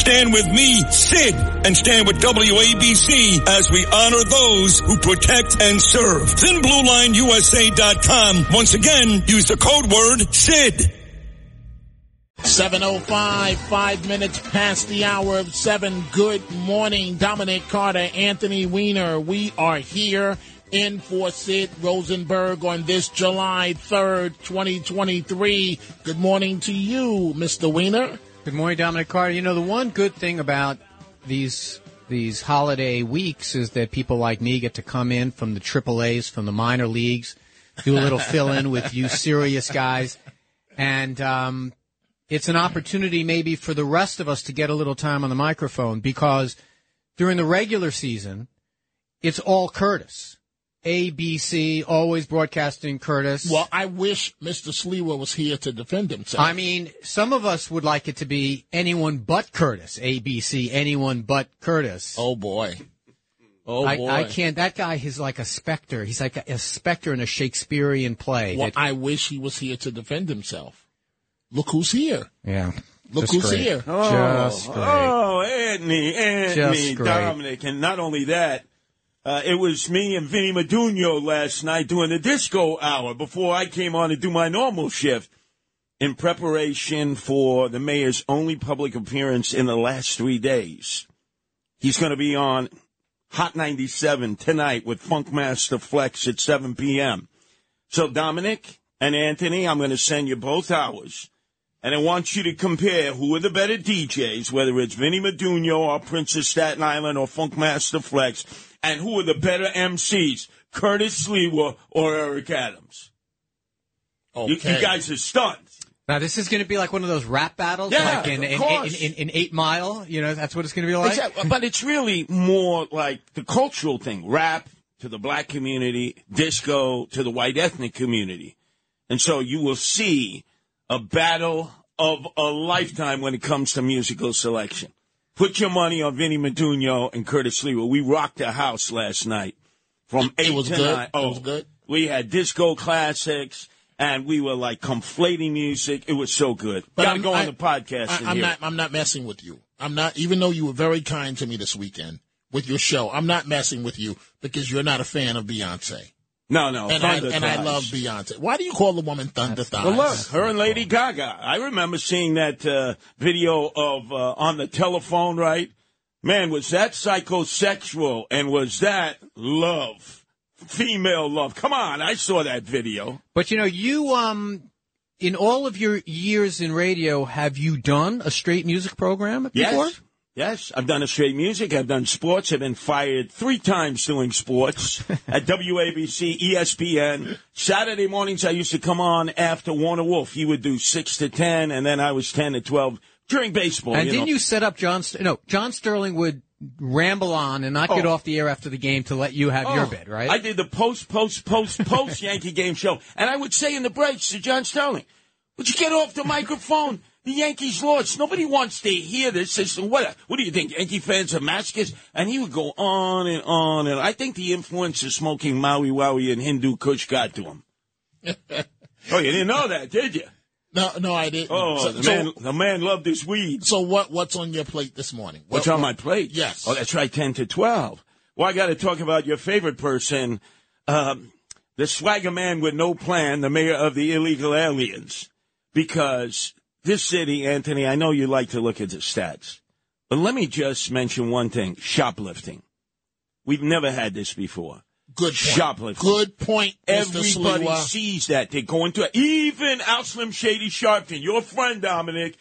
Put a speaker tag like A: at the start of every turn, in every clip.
A: Stand with me, Sid, and stand with WABC as we honor those who protect and serve. ThinBlueLineUSA.com. Once again, use the code word SID.
B: 705, five minutes past the hour of seven. Good morning, Dominic Carter, Anthony Weiner. We are here in for Sid Rosenberg on this July 3rd, 2023. Good morning to you, Mr. Weiner.
C: Good morning, Dominic Carter. You know, the one good thing about these these holiday weeks is that people like me get to come in from the Triple A's, from the minor leagues, do a little fill in with you serious guys, and um, it's an opportunity maybe for the rest of us to get a little time on the microphone because during the regular season, it's all Curtis. ABC, always broadcasting Curtis.
B: Well, I wish Mr. Sliwa was here to defend himself.
C: I mean, some of us would like it to be anyone but Curtis. ABC, anyone but Curtis.
B: oh boy. Oh
C: I,
B: boy.
C: I can't. That guy is like a specter. He's like a, a specter in a Shakespearean play.
B: Well,
C: That-
B: I wish he was here to defend himself. Look who's here.
C: yeah.
B: Look
C: Just
B: who's
C: great.
B: here.
C: Oh, Just great.
D: Oh, Anthony, Anthony,
C: Just great.
D: Dominic, and not only that, uh, it was me and Vinny Madunio last night doing the disco hour before I came on to do my normal shift in preparation for the mayor's only public appearance in the last three days. He's going to be on Hot 97 tonight with Funkmaster Flex at 7 p.m. So, Dominic and Anthony, I'm going to send you both hours. And I want you to compare who are the better DJs, whether it's Vinny Madunio or Princess Staten Island or Funkmaster Flex, and who are the better MCs, Curtis Sliwa or Eric Adams. You,
B: Okay.
D: you guys are stunned.
C: Now this is going to be like one of those rap battles,
D: Yeah,
C: like in in, in, in, in Eight Mile. You know, that's what it's going to be like.
D: Exactly. But it's really more like the cultural thing rap to the black community, disco to the white ethnic community. And so you will see a battle of a lifetime when it comes to musical selection. Put your money on Vinny Madunio and Curtis Lee. We rocked the house last night from
B: It
D: eight
B: was
D: to
B: good?
D: nine.
B: It
D: Oh,
B: was good?
D: We had disco classics. And we were like conflating music. It was so good.
B: But
D: Gotta
B: I'm-
D: go
B: I-
D: the podcast
B: I, I'm not.
D: it.
B: I'm not messing with you. I'm not. Even though you were very kind to me this weekend with your show, I'm not messing with you because you're not a fan of Beyonce,
D: No, no.
B: and I and I love Beyonce. Why do you call the woman Thunder Thighs?
D: Well, look, her and Lady Gaga. I remember seeing that uh, video of uh, on the telephone. Right, man, was that psychosexual and was that love, female love? Come on, I saw that video.
C: But you know, you um, in all of your years in radio, have you done a straight music program before?
D: Yes. Yes, I've done a straight music. I've done sports. I've been fired three times doing sports at WABC, ESPN. Saturday mornings, I used to come on after Warner Wolf. He would do six to ten, and then I was ten to twelve during baseball.
C: And
D: you
C: didn't
D: know.
C: you set up John? St- no, John Sterling would ramble on and not get
D: Oh.
C: off the air after the game to let you have your
D: Oh,
C: bit, right?
D: I did the post, post, post, post Yankee game show, and I would say in the breaks to John Sterling, "Would you get off the microphone? The Yankees lost. Nobody wants to hear this. This what? What do you think? Yankee fans are masochists?" And he would go on and on, and I think the influence of smoking Maui Wowie and Hindu Kush got to him. oh, you didn't know that, did you?
B: No, no, I didn't.
D: Oh,
B: so,
D: the
B: so-
D: man, the man loved his weed.
B: so what? What's on your plate this morning?
D: What's
B: What-
D: on my plate?
B: Yes.
D: Oh, that's right, 10 to 12. Well, I got to talk about your favorite person, um, the swagger man with no plan, the mayor of the illegal aliens. Because this city, Anthony, I know you like to look at the stats, but let me just mention one thing shoplifting. We've never had this before.
B: Good point.
D: Shoplifting.
B: Good point,
D: Everybody sees that. They go into it. Even Al Slim Shady Sharpton, your friend Dominic,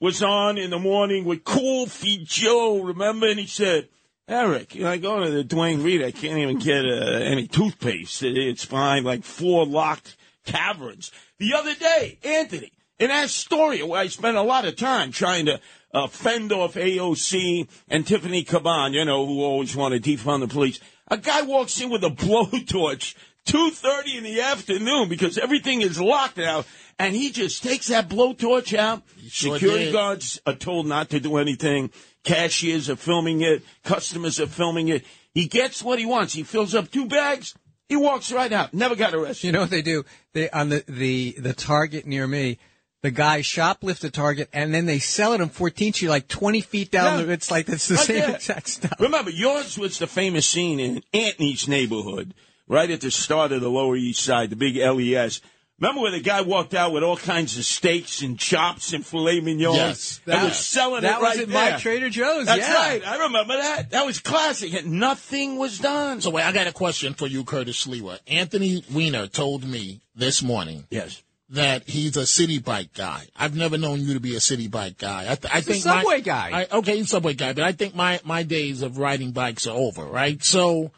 D: was on in the morning with Cool Feet Joe, remember? And he said, Eric, you know, I go to the Duane Reade, I can't even get uh, any toothpaste. It's behind like four locked caverns. The other day, Anthony, in Astoria, where I spent a lot of time trying to uh, fend off AOC and Tiffany Caban, you know, who always want to defund the police. A guy walks in with a blowtorch, 2.30 in the afternoon, because everything is locked now, and he just takes that blowtorch out.
B: sure
D: Security
B: did.
D: guards are told not to do anything. Cashiers are filming it. Customers are filming it. He gets what he wants. He fills up two bags. He walks right out. Never got arrested.
C: You know what they do? They on the the the Target near me. The guy shoplifts the Target and then they sell it on 14th Street, like 20 feet down.
D: Yeah.
C: The, it's like it's the
D: Right
C: same
D: there.
C: exact stuff.
D: Remember, yours was the famous scene in Anthony's neighborhood, right at the start of the Lower East Side, the big LES. Remember where the guy walked out with all kinds of steaks and chops and filet mignons?
B: Yes.
D: and was selling
C: that
D: it
C: was at
D: there.
C: my Trader Joe's.
D: That's
C: yeah.
D: right. I remember that. That was classic. And nothing was done.
B: So wait, I got a question for you, Curtis Sliwa. Anthony Weiner told me this morning
D: yes.
B: That he's a city bike guy. I've never known you to be a city bike guy. I, th- I
C: a
B: think
C: subway
B: my,
C: guy.
B: I, okay, he's a subway guy, but I think my my days of riding bikes are over. Right, so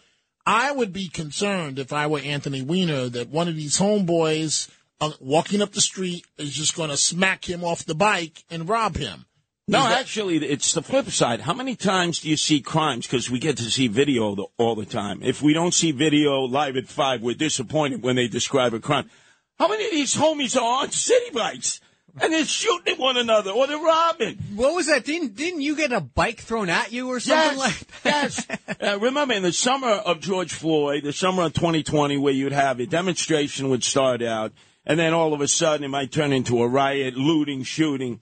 B: I would be concerned if I were Anthony Weiner that one of these homeboys uh, walking up the street is just going to smack him off the bike and rob him.
D: No,
B: that-
D: actually, it's the flip side. How many times do you see crimes? Because we get to see video the, all the time. If we don't see video live at five, we're disappointed when they describe a crime. How many of these homies are on city bikes and they're shooting at one another or they're robbing?
C: What was that? Didn't didn't you get a bike thrown at you or something
D: Yes,
C: like that?
D: yes. Uh, remember, in the summer of George Floyd, the summer of 2020, where you'd have a demonstration would start out, and then all of a sudden it might turn into a riot, looting, shooting.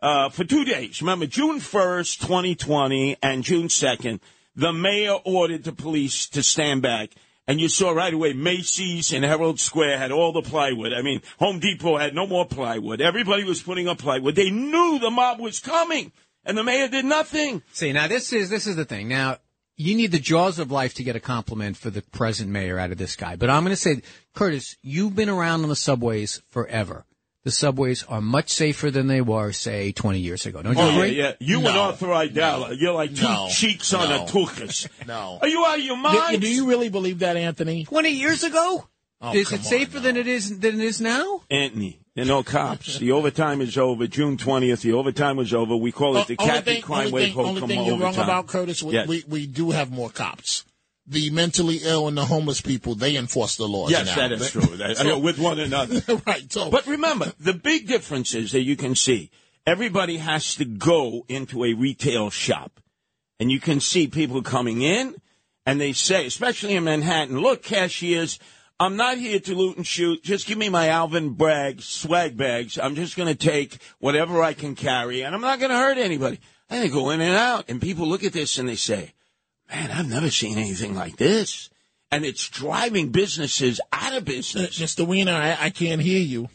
D: Uh, for two days. Remember, June 1st, 2020, and June 2nd, the mayor ordered the police to stand back. And you saw right away Macy's and Herald Square had all the plywood. I mean, Home Depot had no more plywood. Everybody was putting up plywood. They knew the mob was coming, and the mayor did nothing.
C: See, now this is this is the thing. Now you need the jaws of life to get a compliment for the present mayor out of this guy. But I'm going to say, Curtis, you've been around on the subways forever. The subways are much safer than they were, say, 20 years ago. Don't you
D: Oh, yeah,
C: agree?
D: yeah. You and
B: No.
D: Arthur Aidala, you're like two
B: No.
D: cheeks on a tuchus.
B: No.
D: Are you out of your mind?
B: do you really believe that, Anthony?
C: 20 years ago?
B: Oh,
C: is it safer than it is than it is now?
D: Anthony, there are no cops. the overtime is over. June 20th, the overtime was over. We call it the
B: only
D: Kathy
B: thing,
D: Crime
B: only
D: Wave
B: thing, only thing you're wrong about, Curtis, we,
D: Yes.
B: we, we do have more cops. The mentally ill and the homeless people, they enforce the laws
D: Yes,
B: now.
D: that is true. That, know, with one another.
B: right. So,
D: But remember, the big difference is that you can see everybody has to go into a retail shop. And you can see people coming in and they say, especially in Manhattan, look, cashiers, I'm not here to loot and shoot. Just give me my Alvin Bragg swag bags. I'm just going to take whatever I can carry and I'm not going to hurt anybody. And they go in and out and people look at this and they say, man, I've never seen anything like this. And it's driving businesses out of business.
B: Mr. Weiner, I, I can't hear you.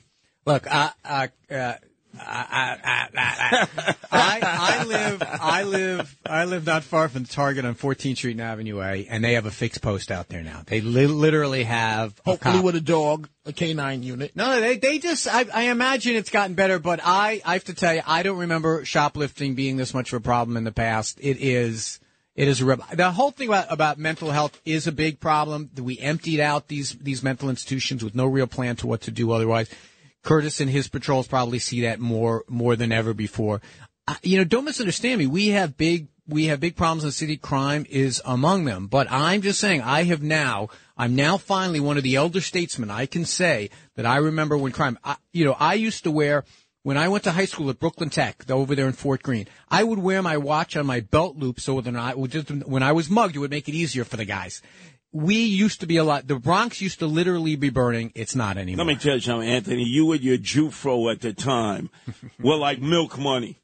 C: Look, I, I, uh, I, I, I, I, I live, I live, I live not far from Target on 14th Street and Avenue A, and they have a fixed post out there now. They li- literally have a
B: Hopefully
C: cop.
B: with a dog, a canine unit.
C: No, they they just I, I imagine it's gotten better, but I I have to tell you I don't remember shoplifting being this much of a problem in the past. It is it is a reb- the whole thing about about mental health is a big problem. We emptied out these these mental institutions with no real plan to what to do otherwise. Curtis and his patrols probably see that more more than ever before. I, you know, don't misunderstand me. We have big we have big problems in the city. Crime is among them. But I'm just saying, I have now, I'm now finally one of the elder statesmen. I can say that I remember when crime, I, you know, I used to wear, when I went to high school at Brooklyn Tech, over there in Fort Greene, I would wear my watch on my belt loop so that I would just, when I was mugged, it would make it easier for the guys. We used to be a lot, the Bronx used to literally be burning. It's not anymore.
D: Let me tell you something, Anthony. You and your Jufro at the time were like milk money.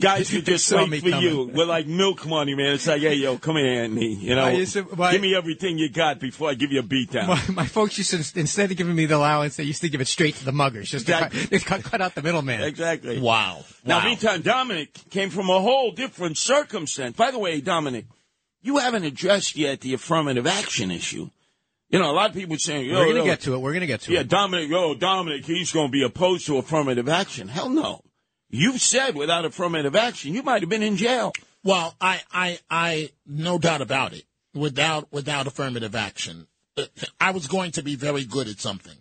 D: Guys could just wait
C: me
D: for
C: coming.
D: you. We're like milk money, man. It's like, hey, yo, come here, Anthony. You know,
C: to- my-
D: give me everything you got before I give you a beat down.
C: My, my folks used to, instead of giving me the allowance, they used to give it straight to the muggers, just
D: Exactly.
C: to cut, cut, cut out the middleman.
D: exactly.
B: Wow.
D: Now,
B: wow.
D: meantime, Dominic came from a whole different circumstance. By the way, Dominic, you haven't addressed yet the affirmative action issue. You know, a lot of people saying, yo,
C: We're going to get to it. We're going to get to
D: Yeah,
C: it.
D: Yeah, Dominic, yo, Dominic, he's going to be opposed to affirmative action. Hell no. You've said without affirmative action, you might have been in jail.
B: Well, I, I, I, no doubt about it. Without, without affirmative action, I was going to be very good at something,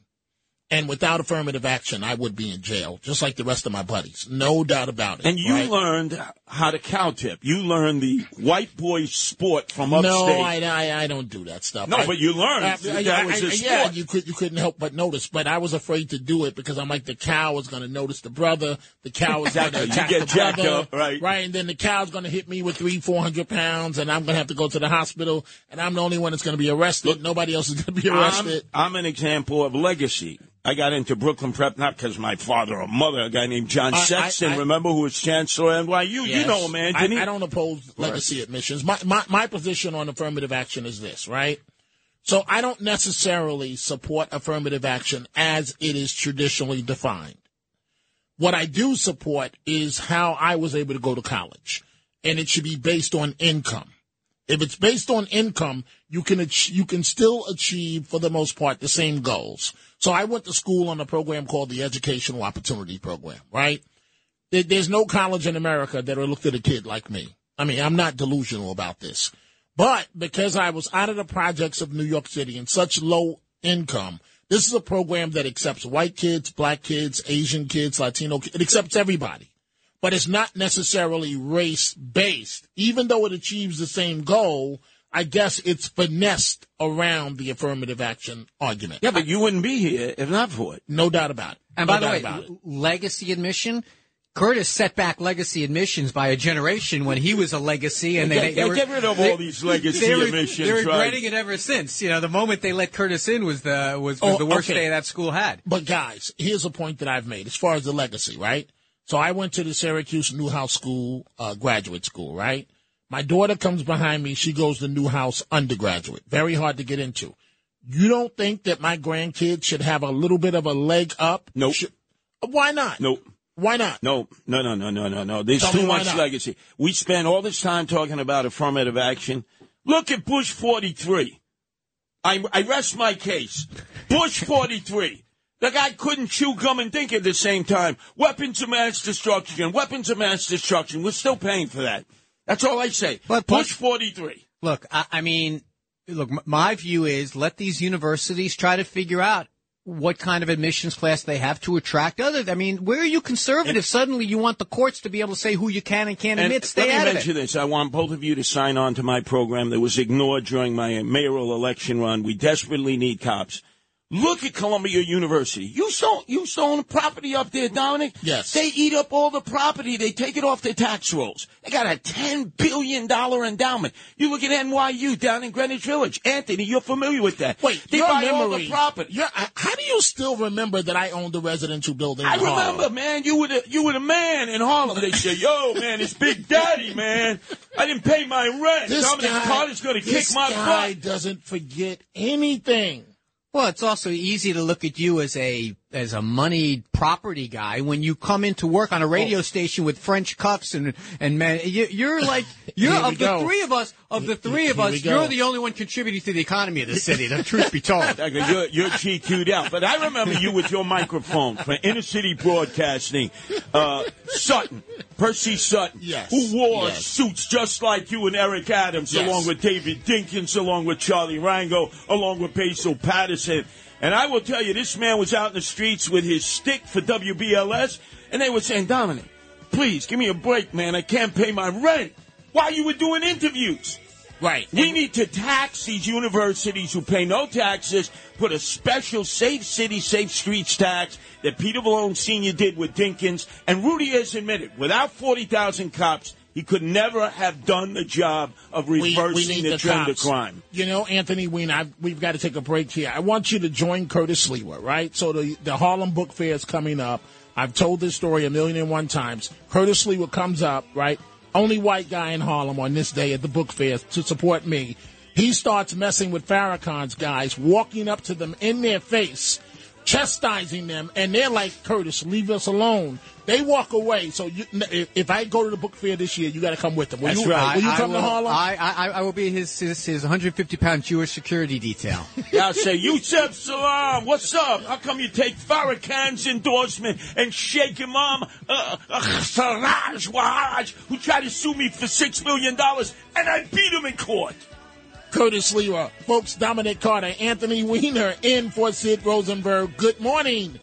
B: And without affirmative action, I would be in jail, just like the rest of my buddies. No doubt about it.
D: And you
B: right?
D: learned how to cow tip. You learned the white boy sport from upstate.
B: No, I, I, I don't do that stuff.
D: No,
B: I-
D: but you learned
B: Uh,
D: that
B: I-
D: was
B: I-
D: a
B: Yeah,
D: sport.
B: you could you couldn't help but notice, but I was afraid to do it because I'm like the cow is going to notice the brother, the cow is going to attack
D: get
B: the
D: jacked
B: brother,
D: up, right.
B: Right, and then the cow's going to hit me with three, four hundred pounds, and I'm going to have to go to the hospital, and I'm the only one that's going to be arrested. Nobody else is going to be
D: I'm,
B: arrested.
D: I'm an example of legacy. I got into Brooklyn Prep not because my father or mother, a guy named John
B: I- I-
D: Sexton,
B: I-
D: remember, who was chancellor at NYU.
B: Yes.
D: You know him, man.
B: I. I don't oppose legacy admissions. My, my my position on affirmative action is this, right? So I don't necessarily support affirmative action as it is traditionally defined. What I do support is how I was able to go to college, and it should be based on income. If it's based on income, you can ach- you can still achieve for the most part the same goals. So I went to school on a program called the Educational Opportunity Program, right? There- There's no college in America that'll look at a kid like me. I mean, I'm not delusional about this. But because I was out of the projects of New York City and such low income, this is a program that accepts white kids, black kids, Asian kids, Latino kids. It accepts everybody. But it's not necessarily race based. Even though it achieves the same goal, I guess it's finessed around the affirmative action argument.
D: Yeah, but you wouldn't be here if not for it.
B: No doubt about it.
C: And
B: No
C: by the way,
B: about it.
C: legacy admission. Curtis set back legacy admissions by a generation when he was a legacy, and they,
D: Get-
C: they,
D: get-
C: were,
D: get rid of
C: they-
D: all these legacy
C: they were,
D: admissions,
C: They're
D: right.
C: it ever since. You know, the moment they let Curtis in was the was, was
B: Oh,
C: the worst
B: okay.
C: day that school had.
B: But guys, here's a point that I've made as far as the legacy, right? So I went to the Syracuse Newhouse School, uh, graduate school, right? My daughter comes behind me. She goes to Newhouse undergraduate. Very hard to get into. You don't think that my grandkids should have a little bit of a leg up?
D: Nope.
B: Should- why not?
D: Nope.
B: Why not?
D: No, no, no, no, no, no, no. There's
B: Tell
D: too much
B: not.
D: legacy. We spend all this time talking about affirmative action. Look at Bush 43. I, I rest my case. Bush 43. The guy couldn't chew gum and think at the same time. Weapons of mass destruction. Weapons of mass destruction. We're still paying for that. That's all I say.
C: But-
D: Bush 43.
C: Look, I, I mean, look, m- my view is let these universities try to figure out what kind of admissions class they have to attract other. I mean, where are you conservative? Suddenly, you want the courts to be able to say who you can and can't
D: And
C: admit. Stay
D: let me
C: out
D: mention this. I want both of you to sign on to my program that was ignored during my mayoral election run. We desperately need cops. Look at Columbia University. You own, you own property up there, Dominic?
B: Yes.
D: They eat up all the property. They take it off their tax rolls. They got a $10 billion endowment. You look at NYU down in Greenwich Village. Anthony, you're familiar with that.
B: Wait,
D: they
B: your
D: buy
B: memory.
D: all the property.
B: your- uh, how do you still remember that I owned the residential building?
D: I
B: in Harlem?
D: remember, man. You were the you were the man in Harlem. They say, "Yo, man, it's Big Daddy, man. I didn't pay my rent.
B: This
D: Dominic
B: guy,
D: Carter's going to kick my
B: guy
D: butt."
B: doesn't forget anything.
C: Well, it's also easy to look at you as a as a moneyed property guy when you come into work on a
B: Oh.
C: radio station with French cuffs and and man, you, you're like you're of the
B: go.
C: three of us of the three of
B: Here
C: us, you're the only one contributing to the economy of the city. The truth be told.
D: You're, you're GQ'd out. But I remember you with your microphone for inner city broadcasting. Uh, Sutton, Percy Sutton,
B: Yes,
D: who wore
B: yes.
D: suits just like you and Eric Adams,
B: Yes.
D: along with David Dinkins, along with Charlie Rangel, along with Basil Paterson. And I will tell you, this man was out in the streets with his stick for WBLS, and they were saying, Dominic, please give me a break, man. I can't pay my rent. While you were doing interviews.
B: Right.
D: We need to tax these universities who pay no taxes, put a special safe city, safe streets tax that Peter Vallone Sr. did with Dinkins. And Rudy has admitted, without 40,000 cops, he could never have done the job of reversing
B: we need
D: the,
B: cops.
D: of crime.
B: You know, Anthony Wein, I've, we've got to take a break here. I want you to join Curtis Sliwa, right? So the, the Harlem Book Fair is coming up. I've told this story a million and one times. Curtis Sliwa comes up, right? Only white guy in Harlem on this day at the book fair to support me. He starts messing with Farrakhan's guys, walking up to them in their face, chastising them, and they're like, Curtis, leave us alone. They walk away. So you, if, if I go to the book fair this year, you got to come with them. Will
D: That's
B: you,
D: right.
B: Will you
C: I,
B: come
C: will,
B: to Harlem?
C: I, I, I will be his his, his 150 pound Jewish security detail.
D: Yeah, I say, Yusef Salaam, what's up? How come you take Farrakhan's endorsement and shake him arm, uh, uh, Siraj Wahhaj, who tried to sue me for $6 million, and I beat him in court?
B: Curtis Sliwa. Folks, Dominic Carter, Anthony Weiner in for Sid Rosenberg. Good morning.